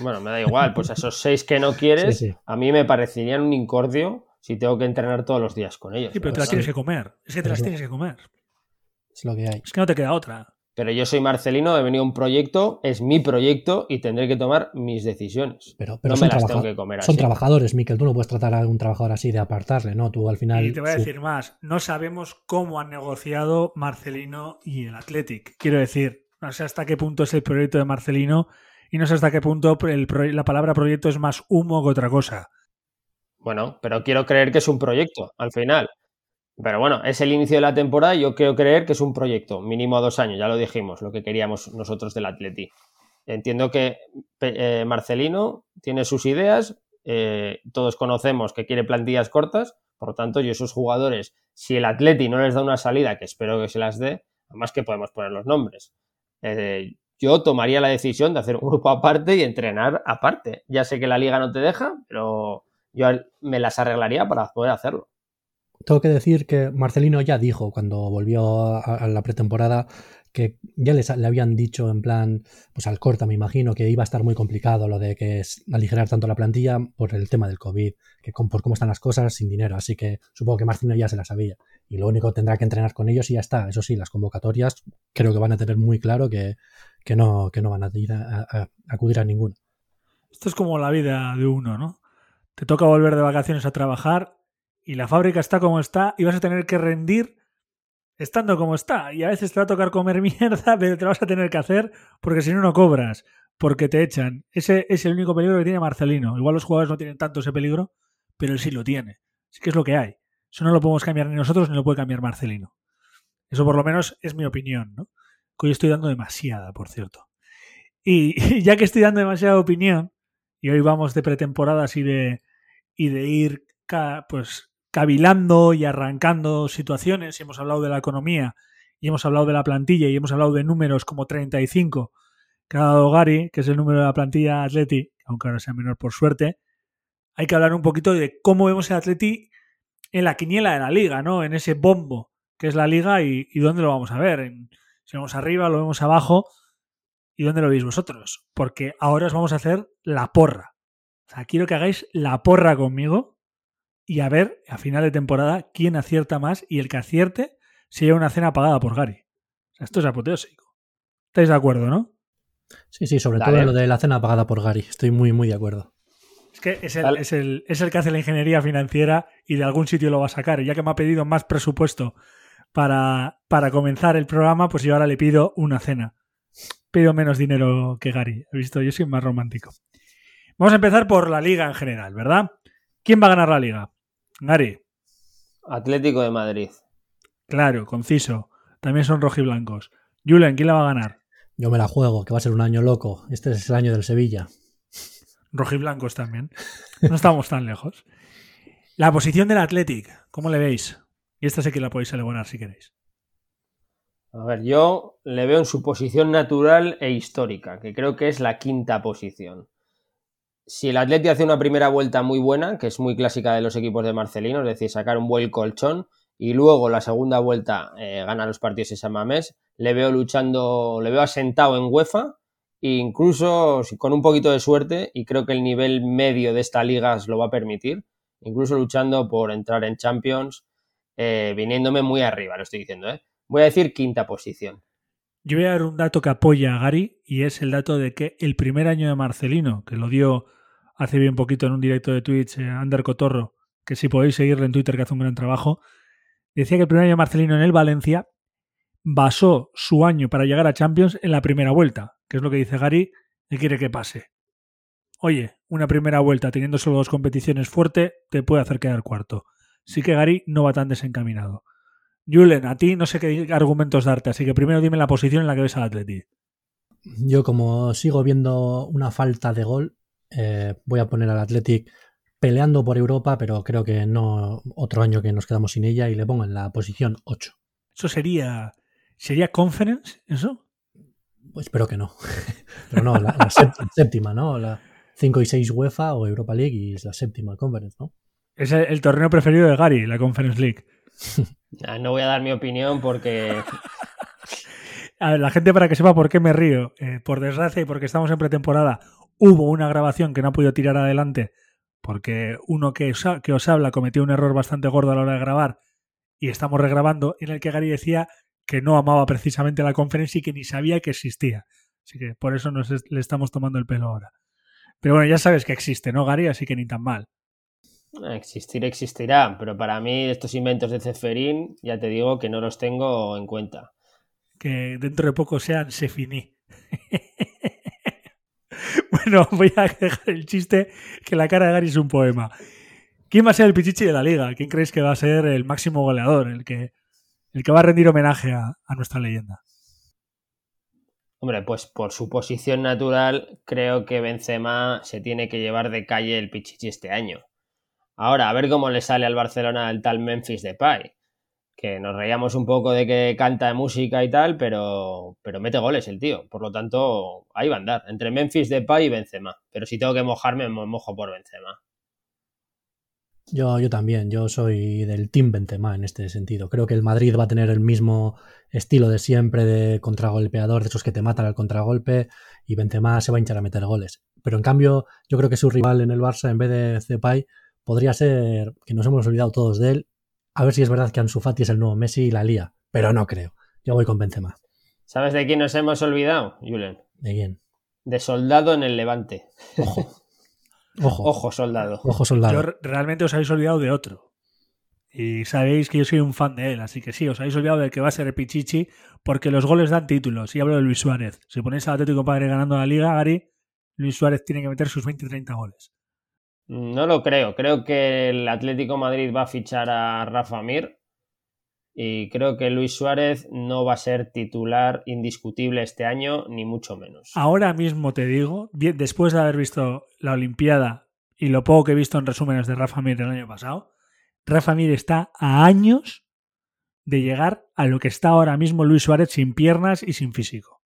Bueno, me da igual, pues esos seis que no quieres, a mí me parecerían un incordio si tengo que entrenar todos los días con ellos. Sí, pero te las tienes que comer. Es que te las tienes que comer. Es lo que hay. Es que no te queda otra. Pero yo soy Marcelino, he venido un proyecto, es mi proyecto y tendré que tomar mis decisiones. Pero, pero son, son trabajadores, Miquel. Tú no puedes tratar a un trabajador así de apartarle, ¿no? Tú al final. Y te voy a decir más. No sabemos cómo han negociado Marcelino y el Athletic. Quiero decir, no sé hasta qué punto es el proyecto de Marcelino y no sé hasta qué punto la palabra proyecto es más humo que otra cosa. Bueno, pero quiero creer que es un proyecto al final. Pero bueno, es el inicio de la temporada y yo quiero creer que es un proyecto, mínimo dos años, ya lo dijimos, lo que queríamos nosotros del Atleti. Entiendo que eh, Marcelino tiene sus ideas, eh, todos conocemos que quiere plantillas cortas, por lo tanto, yo esos jugadores, si el Atleti no les da una salida, que espero que se las dé, además que podemos poner los nombres, eh, yo tomaría la decisión de hacer un grupo aparte y entrenar aparte. Ya sé que la liga no te deja, pero yo me las arreglaría para poder hacerlo tengo que decir que Marcelino ya dijo cuando volvió a, la pretemporada que ya les, le habían dicho en plan, pues al corta me imagino, que iba a estar muy complicado lo de que es aligerar tanto la plantilla por el tema del COVID, que por cómo están las cosas sin dinero, así que supongo que Marcelino ya se la sabía. Y lo único tendrá que entrenar con ellos y ya está. Eso sí, las convocatorias creo que van a tener muy claro que, no, que no van a, a acudir a ninguna. Esto es como la vida de uno, ¿no? Te toca volver de vacaciones a trabajar y la fábrica está como está y vas a tener que rendir estando como está. Y a veces te va a tocar comer mierda, pero te vas a tener que hacer porque si no, no cobras, porque te echan. Ese es el único peligro que tiene Marcelino. Igual los jugadores no tienen tanto ese peligro, pero él sí lo tiene. Así que es lo que hay. Eso no lo podemos cambiar ni nosotros ni lo puede cambiar Marcelino. Eso por lo menos es mi opinión, ¿no? Que hoy estoy dando demasiada, por cierto. Y ya que estoy dando demasiada opinión, y hoy vamos de pretemporadas y de, y de ir pues cavilando y arrancando situaciones, hemos hablado de la economía, y hemos hablado de la plantilla, y hemos hablado de números como 35 que ha dado Gary, que es el número de la plantilla Atleti, aunque ahora sea menor por suerte, hay que hablar un poquito de cómo vemos el Atleti en la quiniela de la liga, ¿no? En ese bombo que es la liga y, dónde lo vamos a ver. En, si vamos arriba, lo vemos abajo y dónde lo veis vosotros. Porque ahora os vamos a hacer la porra. O sea, quiero que hagáis la porra conmigo y a ver a final de temporada quién acierta más y el que acierte se lleva una cena pagada por Gary. O sea, esto es apoteósico. ¿Estáis de acuerdo, no? Sí, sí, sobre todo lo de la cena pagada por Gary. Estoy muy, muy de acuerdo. Es que es el, es, el, es el, que hace la ingeniería financiera y de algún sitio lo va a sacar. Y ya que me ha pedido más presupuesto para, para comenzar el programa, pues yo ahora le pido una cena. Pido menos dinero que Gary. He visto, yo soy más romántico. Vamos a empezar por la liga en general, ¿verdad? ¿Quién va a ganar la liga? Gary. Atlético de Madrid. Claro, conciso. También son rojiblancos. Julen, ¿quién la va a ganar? Yo me la juego, que va a ser un año loco. Este es el año del Sevilla. Rojiblancos también. No estamos tan lejos. La posición del Athletic, ¿cómo le veis? Y esta sé que la podéis elaborar si queréis. A ver, yo le veo en su posición natural e histórica, que creo que es la quinta posición si el Atleti hace una primera vuelta muy buena, que es muy clásica de los equipos de Marcelino, es decir, sacar un buen colchón, y luego la segunda vuelta eh, gana los partidos San Mamés, le veo luchando, le veo asentado en UEFA, e incluso con un poquito de suerte, y creo que el nivel medio de esta liga lo va a permitir, incluso luchando por entrar en Champions, eh, viniéndome muy arriba, lo estoy diciendo, ¿eh? Voy a decir quinta posición. Yo voy a dar un dato que apoya a Gary y es el dato de que el primer año de Marcelino, que lo dio hace bien poquito en un directo de Twitch, eh, Ander Cotorro, que si podéis seguirle en Twitter, que hace un gran trabajo, decía que el primer año Marcelino en el Valencia basó su año para llegar a Champions en la primera vuelta, que es lo que dice Gary, y quiere que pase. Oye, una primera vuelta teniendo solo dos competiciones fuerte te puede hacer quedar cuarto. Sí que Gary no va tan desencaminado. Julen, a ti no sé qué argumentos darte, así que primero dime la posición en la que ves al Atleti. Yo como sigo viendo una falta de gol, eh, voy a poner al Athletic peleando por Europa, pero creo que no otro año que nos quedamos sin ella y le pongo en la posición 8. ¿Eso sería sería Conference eso? Pues espero que no. pero no, la, la sép- séptima, ¿no? La 5 y 6 UEFA o Europa League y es la séptima Conference, ¿no? Es el, el torneo preferido de Gary, la Conference League. Ah, No voy a dar mi opinión porque A ver, la gente para que sepa por qué me río, eh, por desgracia y porque estamos en pretemporada, hubo una grabación que no ha podido tirar adelante porque uno que os, que os habla cometió un error bastante gordo a la hora de grabar y estamos regrabando en el que Gary decía que no amaba precisamente la conferencia y que ni sabía que existía. Así que por eso nos le estamos tomando el pelo ahora. Pero bueno, ya sabes que existe, ¿no, Gary? Así que ni tan mal. Existir existirá, pero para mí estos inventos de Ceferín ya te digo que no los tengo en cuenta. que dentro de poco sean se finí. bueno, voy a dejar el chiste que la cara de Gary es un poema. ¿Quién va a ser el pichichi de la liga? ¿Quién creéis que va a ser el máximo goleador? El que, el que va a rendir homenaje a, a nuestra leyenda. Hombre, pues por su posición natural, creo que Benzema se tiene que llevar de calle el Pichichi este año. Ahora, a ver cómo le sale al Barcelona el tal Memphis Depay. Que nos reíamos un poco de que canta música y tal, pero, pero mete goles el tío. Por lo tanto, ahí va a andar. Entre Memphis Depay y Benzema. Pero si tengo que mojarme, me mojo por Benzema. Yo, yo también, yo soy del Team Benzema en este sentido. Creo que el Madrid va a tener el mismo estilo de siempre de contragolpeador, de esos que te matan al contragolpe, y Benzema se va a hinchar a meter goles. Pero en cambio, yo creo que su rival en el Barça, en vez de Cepay, podría ser que nos hemos olvidado todos de él. A ver si es verdad que Ansu Fati es el nuevo Messi y la lía, pero no creo. Yo voy con Benzema. ¿Sabes de quién nos hemos olvidado, Julen? ¿De quién? De soldado en el Levante. Ojo. Ojo. Ojo, soldado. Ojo soldado. Yo realmente os habéis olvidado de otro. Y sabéis que yo soy un fan de él, así que sí, os habéis olvidado del que va a ser el Pichichi, porque los goles dan títulos. Y hablo de Luis Suárez. Si ponéis al Atlético Padre ganando la liga, Gary, Luis Suárez tiene que meter sus 20 y 30 goles. No lo creo. Creo que el Atlético Madrid va a fichar a Rafa Mir. Y creo que Luis Suárez no va a ser titular indiscutible este año, ni mucho menos. Ahora mismo te digo, después de haber visto la Olimpiada y lo poco que he visto en resúmenes de Rafa Mir el año pasado, Rafa Mir está a años de llegar a lo que está ahora mismo Luis Suárez sin piernas y sin físico.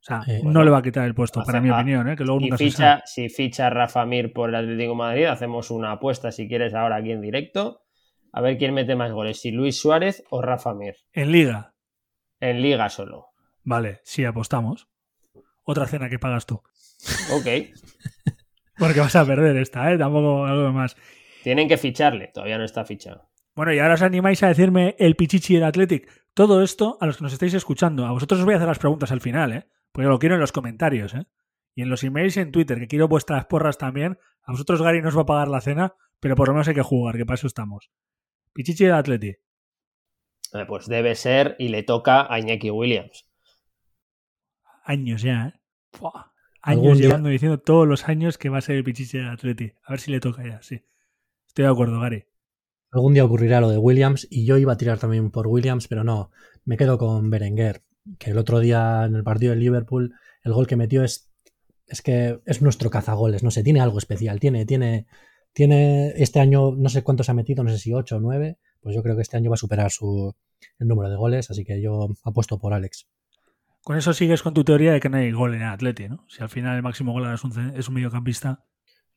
O sea, Eh, no bueno, le va a quitar el puesto, para mi opinión, ¿eh? que luego Si nunca ficha, si ficha Rafa Mir por el Atlético de Madrid, hacemos una apuesta si quieres ahora aquí en directo. A ver quién mete más goles, si Luis Suárez o Rafa Mir. En Liga, En Liga solo. vale, sí apostamos. Otra cena que pagas tú. Ok. Porque vas a perder esta, ¿eh? Tampoco algo más. Tienen que ficharle, todavía no está fichado. Bueno, y ahora os animáis a decirme el Pichichi del Athletic. Todo esto a los que nos estáis escuchando. A vosotros os voy a hacer las preguntas al final, ¿eh? Porque lo quiero en los comentarios, ¿eh? Y en los emails y en Twitter, que quiero vuestras porras también. A vosotros Gary no os va a pagar la cena, pero por lo menos hay que jugar, que para eso estamos. Pichichi del Athletic. Eh, Pues debe ser y le toca a Iñaki Williams. Años ya, ¿eh? Años llevando diciendo todos los años que va a ser el Pichichi del Athletic. A ver si le toca ya, sí. Estoy de acuerdo, Gary. Algún día ocurrirá lo de Williams y yo iba a tirar también por Williams, pero no, me quedo con Berenguer, que el otro día en el partido de Liverpool el gol que metió es es que es nuestro cazagoles, no sé, tiene algo especial, tiene tiene tiene este año no sé cuántos ha metido, no sé si 8 o 9, pues yo creo que este año va a superar su el número de goles, así que yo apuesto por Alex. Con eso sigues con tu teoría de que no hay gol en el Atleti, ¿no? Si al final el máximo gol es un, es un mediocampista.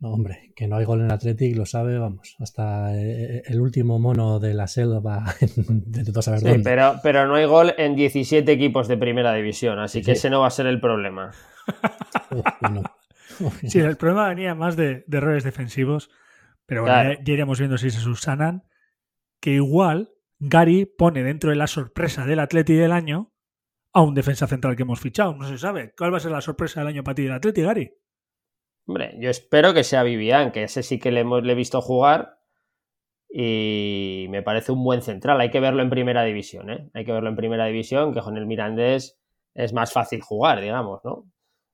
No, hombre, que no hay gol en el Athletic, lo sabe, vamos, hasta eh, el último mono de la selva de todo saber Sí, dónde. pero, pero no hay gol en 17 equipos de primera división, así Sí, que sí. ese no va a ser el problema. Uf. Sí, el problema venía más de, de errores defensivos, pero bueno, Claro. ya, ya iremos viendo si se subsanan. Que igual Gary pone dentro de la sorpresa del Atleti del año a un defensa central que hemos fichado. No se sabe. ¿Cuál va a ser la sorpresa del año para ti del Atleti, Gary? Hombre, yo espero que sea Vivian, que ese sí que le, hemos, le he visto jugar y me parece un buen central. Hay que verlo en primera división, ¿eh? Hay que verlo en primera división, que con el Mirandés es más fácil jugar, digamos, ¿no?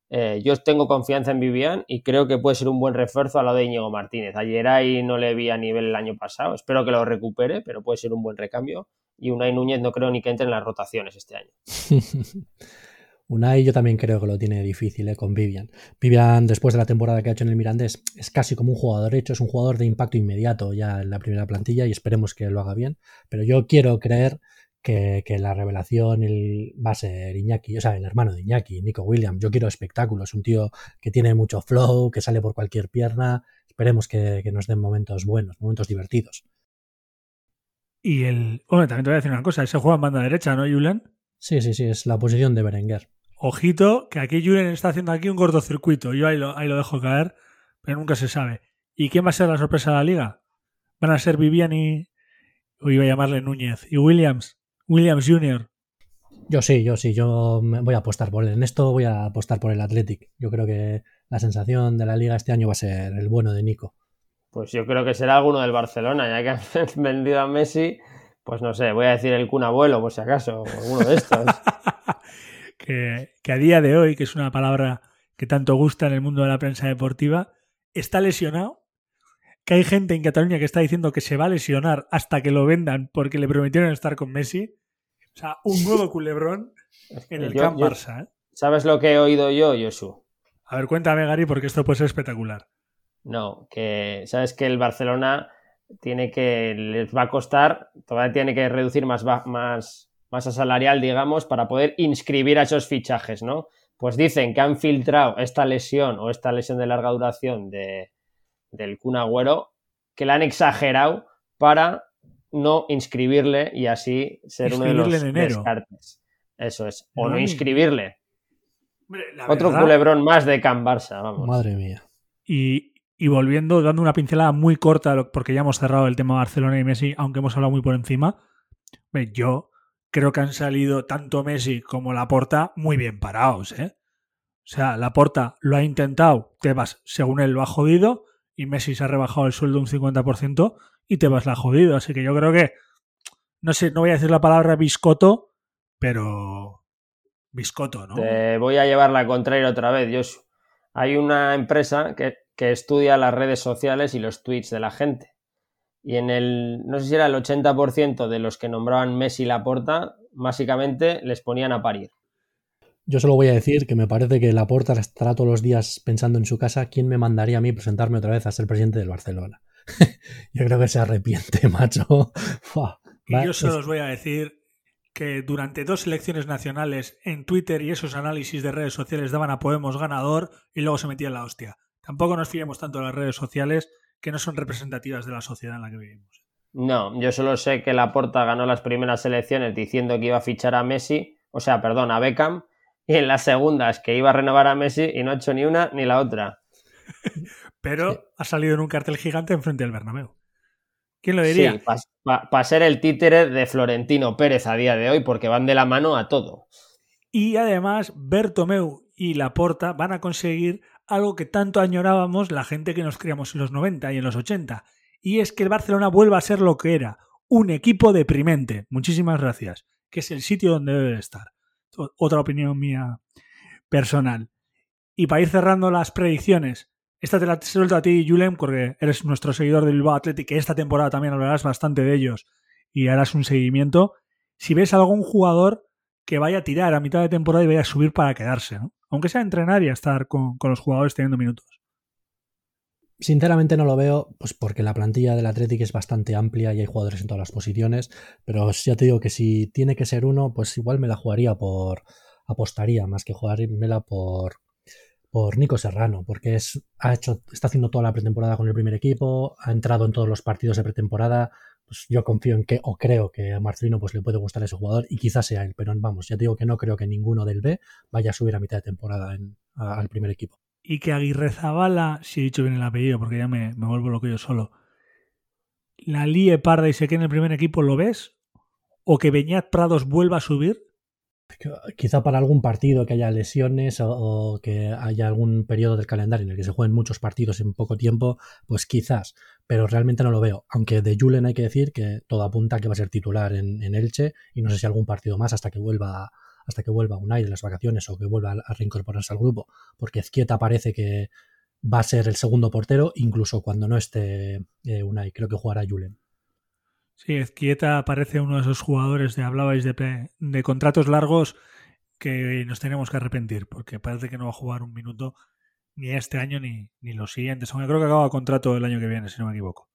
Eh, yo tengo confianza en Vivian y creo que puede ser un buen refuerzo a lo de Íñigo Martínez. Ayer ahí no le vi a nivel el año pasado, espero que lo recupere, pero puede ser un buen recambio. Y Unai Núñez no creo ni que entre en las rotaciones este año. Unai yo también creo que lo tiene difícil ¿eh? con Vivian. Vivian, después de la temporada que ha hecho en el Mirandés, es casi como un jugador hecho, es un jugador de impacto inmediato ya en la primera plantilla y esperemos que lo haga bien. Pero yo quiero creer que, la revelación va a ser Iñaki, o sea, el hermano de Iñaki, Nico Williams. Yo quiero espectáculos, un tío que tiene mucho flow, que sale por cualquier pierna. Esperemos que, nos den momentos buenos, momentos divertidos. Y el. Bueno, también te voy a decir una cosa, ese juega en banda derecha, ¿no, Julen? Sí, sí, sí, es la posición de Berenguer. Ojito, que aquí Julen está haciendo aquí un cortocircuito. Yo ahí lo, ahí lo dejo caer, pero nunca se sabe. ¿Y quién va a ser la sorpresa de la liga? ¿Van a ser Vivian y. O iba a llamarle Núñez. ¿Y Williams? Williams Jr. Yo sí, yo sí, yo voy a apostar por él. En esto voy a apostar por el Athletic. Yo creo que la sensación de la liga este año va a ser el bueno de Nico. Pues yo creo que será alguno del Barcelona, ya que han vendido a Messi, pues no sé, voy a decir el Kun Abuelo, por si acaso, alguno de estos. que, que a día de hoy, que es una palabra que tanto gusta en el mundo de la prensa deportiva, está lesionado que hay gente en Cataluña que está diciendo que se va a lesionar hasta que lo vendan porque le prometieron estar con Messi. O sea, un nuevo culebrón en el Camp Barça. ¿eh? ¿Sabes lo que he oído yo, Josu? A ver, cuéntame, Gary, porque esto puede ser espectacular. No, que sabes que el Barcelona tiene que les va a costar, todavía tiene que reducir más, más masa salarial, digamos, para poder inscribir a esos fichajes, ¿no? Pues dicen que han filtrado esta lesión o esta lesión de larga duración de, del Kun Agüero que la han exagerado para no inscribirle y así ser uno de los descartes. Eso es. O no, inscribirle. Otro culebrón más de Can Barça, vamos. Madre mía. Y, y, volviendo, dando una pincelada muy corta, porque ya hemos cerrado el tema Barcelona y Messi, aunque hemos hablado muy por encima. Yo creo que han salido tanto Messi como Laporta muy bien parados, ¿eh? O sea, Laporta lo ha intentado, Tebas, según él, lo ha jodido y Messi se ha rebajado el sueldo un 50% y te vas la jodido. Así que yo creo que, no sé, no voy a decir la palabra biscoto, pero biscoto, ¿no? Te voy a llevar la contraria otra vez, Josu. Hay una empresa que, que estudia las redes sociales y los tweets de la gente. Y en el, no sé si era el 80% de los que nombraban Messi y Laporta, básicamente les ponían a parir. Yo solo voy a decir que me parece que Laporta estará todos los días pensando en su casa quién me mandaría a mí presentarme otra vez a ser presidente del Barcelona. yo creo que se arrepiente, macho. y yo solo os voy a decir que durante dos elecciones nacionales en Twitter y esos análisis de redes sociales daban a Podemos ganador y luego se metían la hostia. Tampoco nos fiemos tanto de las redes sociales que no son representativas de la sociedad en la que vivimos. No, yo solo sé que Laporta ganó las primeras elecciones diciendo que iba a fichar a Messi, o sea, perdón, a Beckham, y en las segundas que iba a renovar a Messi y no ha hecho ni una ni la otra. Pero ha salido en un cartel gigante enfrente del Bernabéu. ¿Quién lo diría? Sí, para ser el títere de Florentino Pérez a día de hoy, porque van de la mano a todo. Y además, Bertomeu y Laporta van a conseguir algo que tanto añorábamos la gente que nos criamos en los 90 y en los 80. Y es que el Barcelona vuelva a ser lo que era, un equipo deprimente. Muchísimas gracias. Que es el sitio donde debe estar otra opinión mía personal. Y para ir cerrando las predicciones, esta te la suelto a ti, Julen, porque eres nuestro seguidor del Bilbao Athletic, esta temporada también hablarás bastante de ellos y harás un seguimiento. Si ves algún jugador que vaya a tirar a mitad de temporada y vaya a subir para quedarse, ¿no? Aunque sea entrenar y estar con, con los jugadores teniendo minutos. Sinceramente no lo veo, pues porque la plantilla del Athletic es bastante amplia y hay jugadores en todas las posiciones, pero ya te digo que si tiene que ser uno, pues igual me la jugaría por, apostaría más que jugármela por, por Nico Serrano, porque es, ha hecho, está haciendo toda la pretemporada con el primer equipo, ha entrado en todos los partidos de pretemporada, pues yo confío en que, o creo que a Marcelino pues le puede gustar ese jugador y quizás sea él, pero vamos, ya digo que no creo que ninguno del B vaya a subir a mitad de temporada al primer equipo y que Aguirre Zabala, si he dicho bien el apellido porque ya me, me vuelvo loco yo solo, la líe parda y se quede en el primer equipo, ¿lo ves? ¿O que Beñat Prados vuelva a subir? Quizá para algún partido que haya lesiones o, que haya algún periodo del calendario en el que se jueguen muchos partidos en poco tiempo, pues quizás, pero realmente no lo veo. Aunque de Julen hay que decir que todo apunta a que va a ser titular en, Elche y no sé si algún partido más hasta que vuelva hasta que vuelva Unai de las vacaciones o que vuelva a, reincorporarse al grupo, porque Ezquieta parece que va a ser el segundo portero, incluso cuando no esté eh, Unai. Creo que jugará Julen. Sí, Ezquieta parece uno de esos jugadores de hablabais de, de contratos largos que nos tenemos que arrepentir, porque parece que no va a jugar un minuto ni este año ni, ni los siguientes. Aunque creo que acaba contrato el año que viene, si no me equivoco.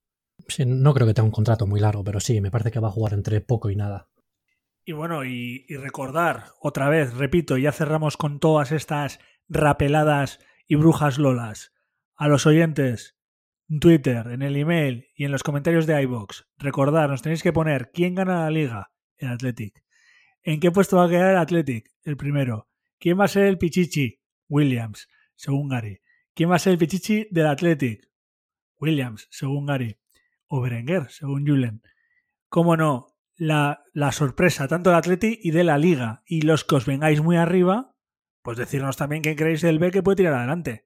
Sí, no creo que tenga un contrato muy largo, pero sí, me parece que va a jugar entre poco y nada. Y bueno, y, y recordar otra vez, repito, ya cerramos con todas estas rapeladas y brujas lolas. A los oyentes, Twitter, en el email y en los comentarios de iBox. Recordad, nos tenéis que poner quién gana la liga, el Athletic. ¿En qué puesto va a quedar el Athletic? El primero. ¿Quién va a ser el Pichichi? Williams, según Gary. ¿Quién va a ser el Pichichi del Athletic? Williams, según Gary. O Berenguer, según Julen. ¿Cómo no? La, la sorpresa tanto del Athletic y de la liga. Y los que os vengáis muy arriba, pues decirnos también quién creéis del B que puede tirar adelante.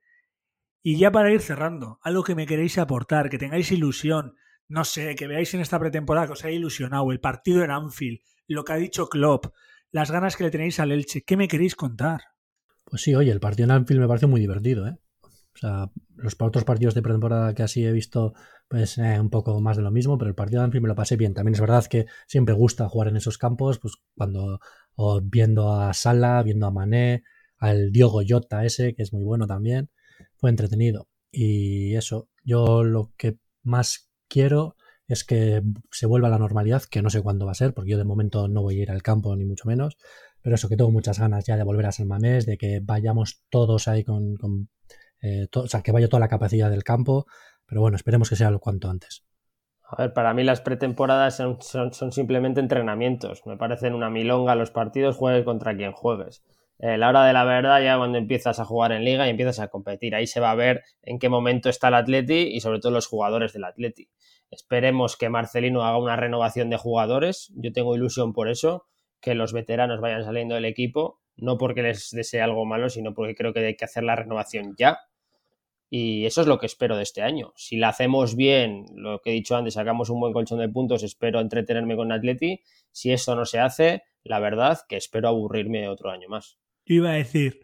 Y ya para ir cerrando, algo que me queréis aportar, que tengáis ilusión, no sé, que veáis en esta pretemporada que os haya ilusionado, el partido en Anfield, lo que ha dicho Klopp, las ganas que le tenéis al Elche, ¿qué me queréis contar? Pues sí, oye, el partido en Anfield me parece muy divertido, ¿eh? O sea, los otros partidos de pretemporada que así he visto, pues eh, un poco más de lo mismo, pero el partido de Anfield me lo pasé bien. También es verdad que siempre gusta jugar en esos campos, pues cuando viendo a Sala, viendo a Mané, al Diogo Jota ese, que es muy bueno también fue entretenido. Y eso, yo lo que más quiero es que se vuelva a la normalidad, que no sé cuándo va a ser, porque yo de momento no voy a ir al campo ni mucho menos, pero eso, que tengo muchas ganas ya de volver a San Mamés, de que vayamos todos ahí con, eh, o sea, que vaya toda la capacidad del campo, pero bueno, esperemos que sea lo cuanto antes. A ver, para mí las pretemporadas son, son simplemente entrenamientos. Me parecen una milonga los partidos, juegues contra quien juegues. Eh, la hora de la verdad ya cuando empiezas a jugar en liga y empiezas a competir. Ahí se va a ver en qué momento está el Atleti y sobre todo los jugadores del Atleti. Esperemos que Marcelino haga una renovación de jugadores. Yo tengo ilusión por eso, que los veteranos vayan saliendo del equipo, no porque les desee algo malo, sino porque creo que hay que hacer la renovación ya. Y eso es lo que espero de este año. Si la hacemos bien, lo que he dicho antes, sacamos un buen colchón de puntos, espero entretenerme con Atleti. Si esto no se hace, la verdad que espero aburrirme otro año más iba a decir,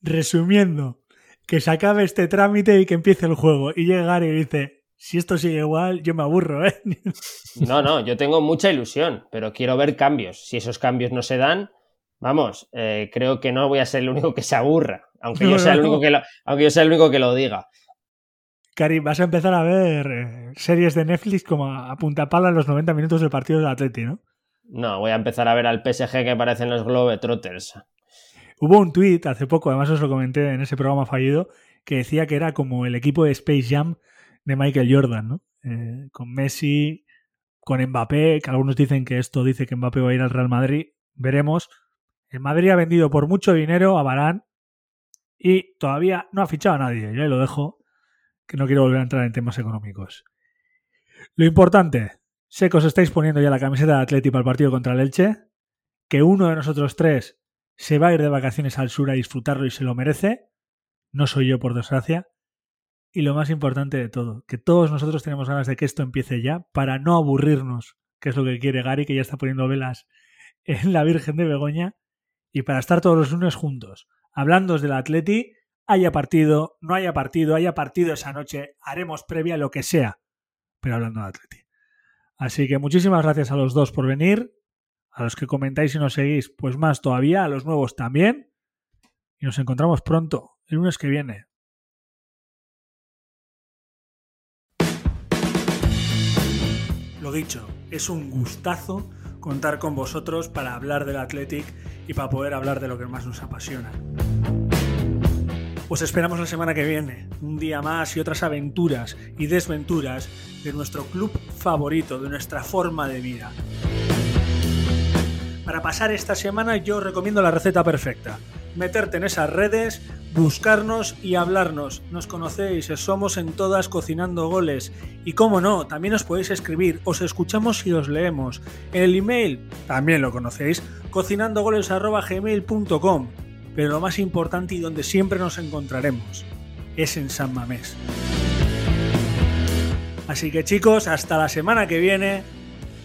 resumiendo, que se acabe este trámite y que empiece el juego. Y llegar y dice, si esto sigue igual, yo me aburro, ¿eh? No, no, yo tengo mucha ilusión, pero quiero ver cambios. Si esos cambios no se dan, vamos, eh, creo que no voy a ser el único que se aburra, aunque, yo, sea el único que lo, aunque yo sea el único que lo diga. Cari, vas a empezar a ver eh, series de Netflix como a punta pala en los 90 minutos del partido del Atleti, ¿no? No, voy a empezar a ver al PSG que parecen los Globetrotters. Hubo un tuit hace poco, además os lo comenté en ese programa fallido, que decía que era como el equipo de Space Jam de Michael Jordan, ¿no? Eh, con Messi, con Mbappé, que algunos dicen que esto dice que Mbappé va a ir al Real Madrid. Veremos. El Madrid ha vendido por mucho dinero a Barán y todavía no ha fichado a nadie. Ya lo dejo, que no quiero volver a entrar en temas económicos. Lo importante, sé que os estáis poniendo ya la camiseta de Atleti para el partido contra el Elche, que uno de nosotros tres se va a ir de vacaciones al sur a disfrutarlo y se lo merece. No soy yo, por desgracia. Y lo más importante de todo, que todos nosotros tenemos ganas de que esto empiece ya para no aburrirnos, que es lo que quiere Gary, que ya está poniendo velas en la Virgen de Begoña, y para estar todos los lunes juntos, hablando del Atleti, haya partido, no haya partido, haya partido esa noche, haremos previa lo que sea, pero hablando de Atleti. Así que muchísimas gracias a los dos por venir. A los que comentáis y nos seguís, pues más todavía, a los nuevos también. Y nos encontramos pronto, el lunes que viene. Lo dicho, es un gustazo contar con vosotros para hablar del Athletic y para poder hablar de lo que más nos apasiona. Os esperamos la semana que viene, un día más y otras aventuras y desventuras de nuestro club favorito, de nuestra forma de vida. Para pasar esta semana yo recomiendo la receta perfecta. Meterte en esas redes, buscarnos y hablarnos. Nos conocéis, somos en todas cocinando goles. Y como no, también os podéis escribir, os escuchamos y os leemos. El email, también lo conocéis, cocinandogoles.gmail.com. Pero lo más importante y donde siempre nos encontraremos es en San Mamés. Así que chicos, hasta la semana que viene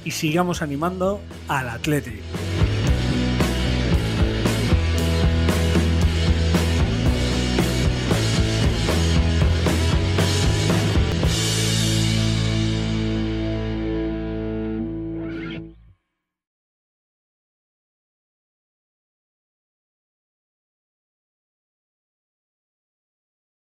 y sigamos animando al Atlético.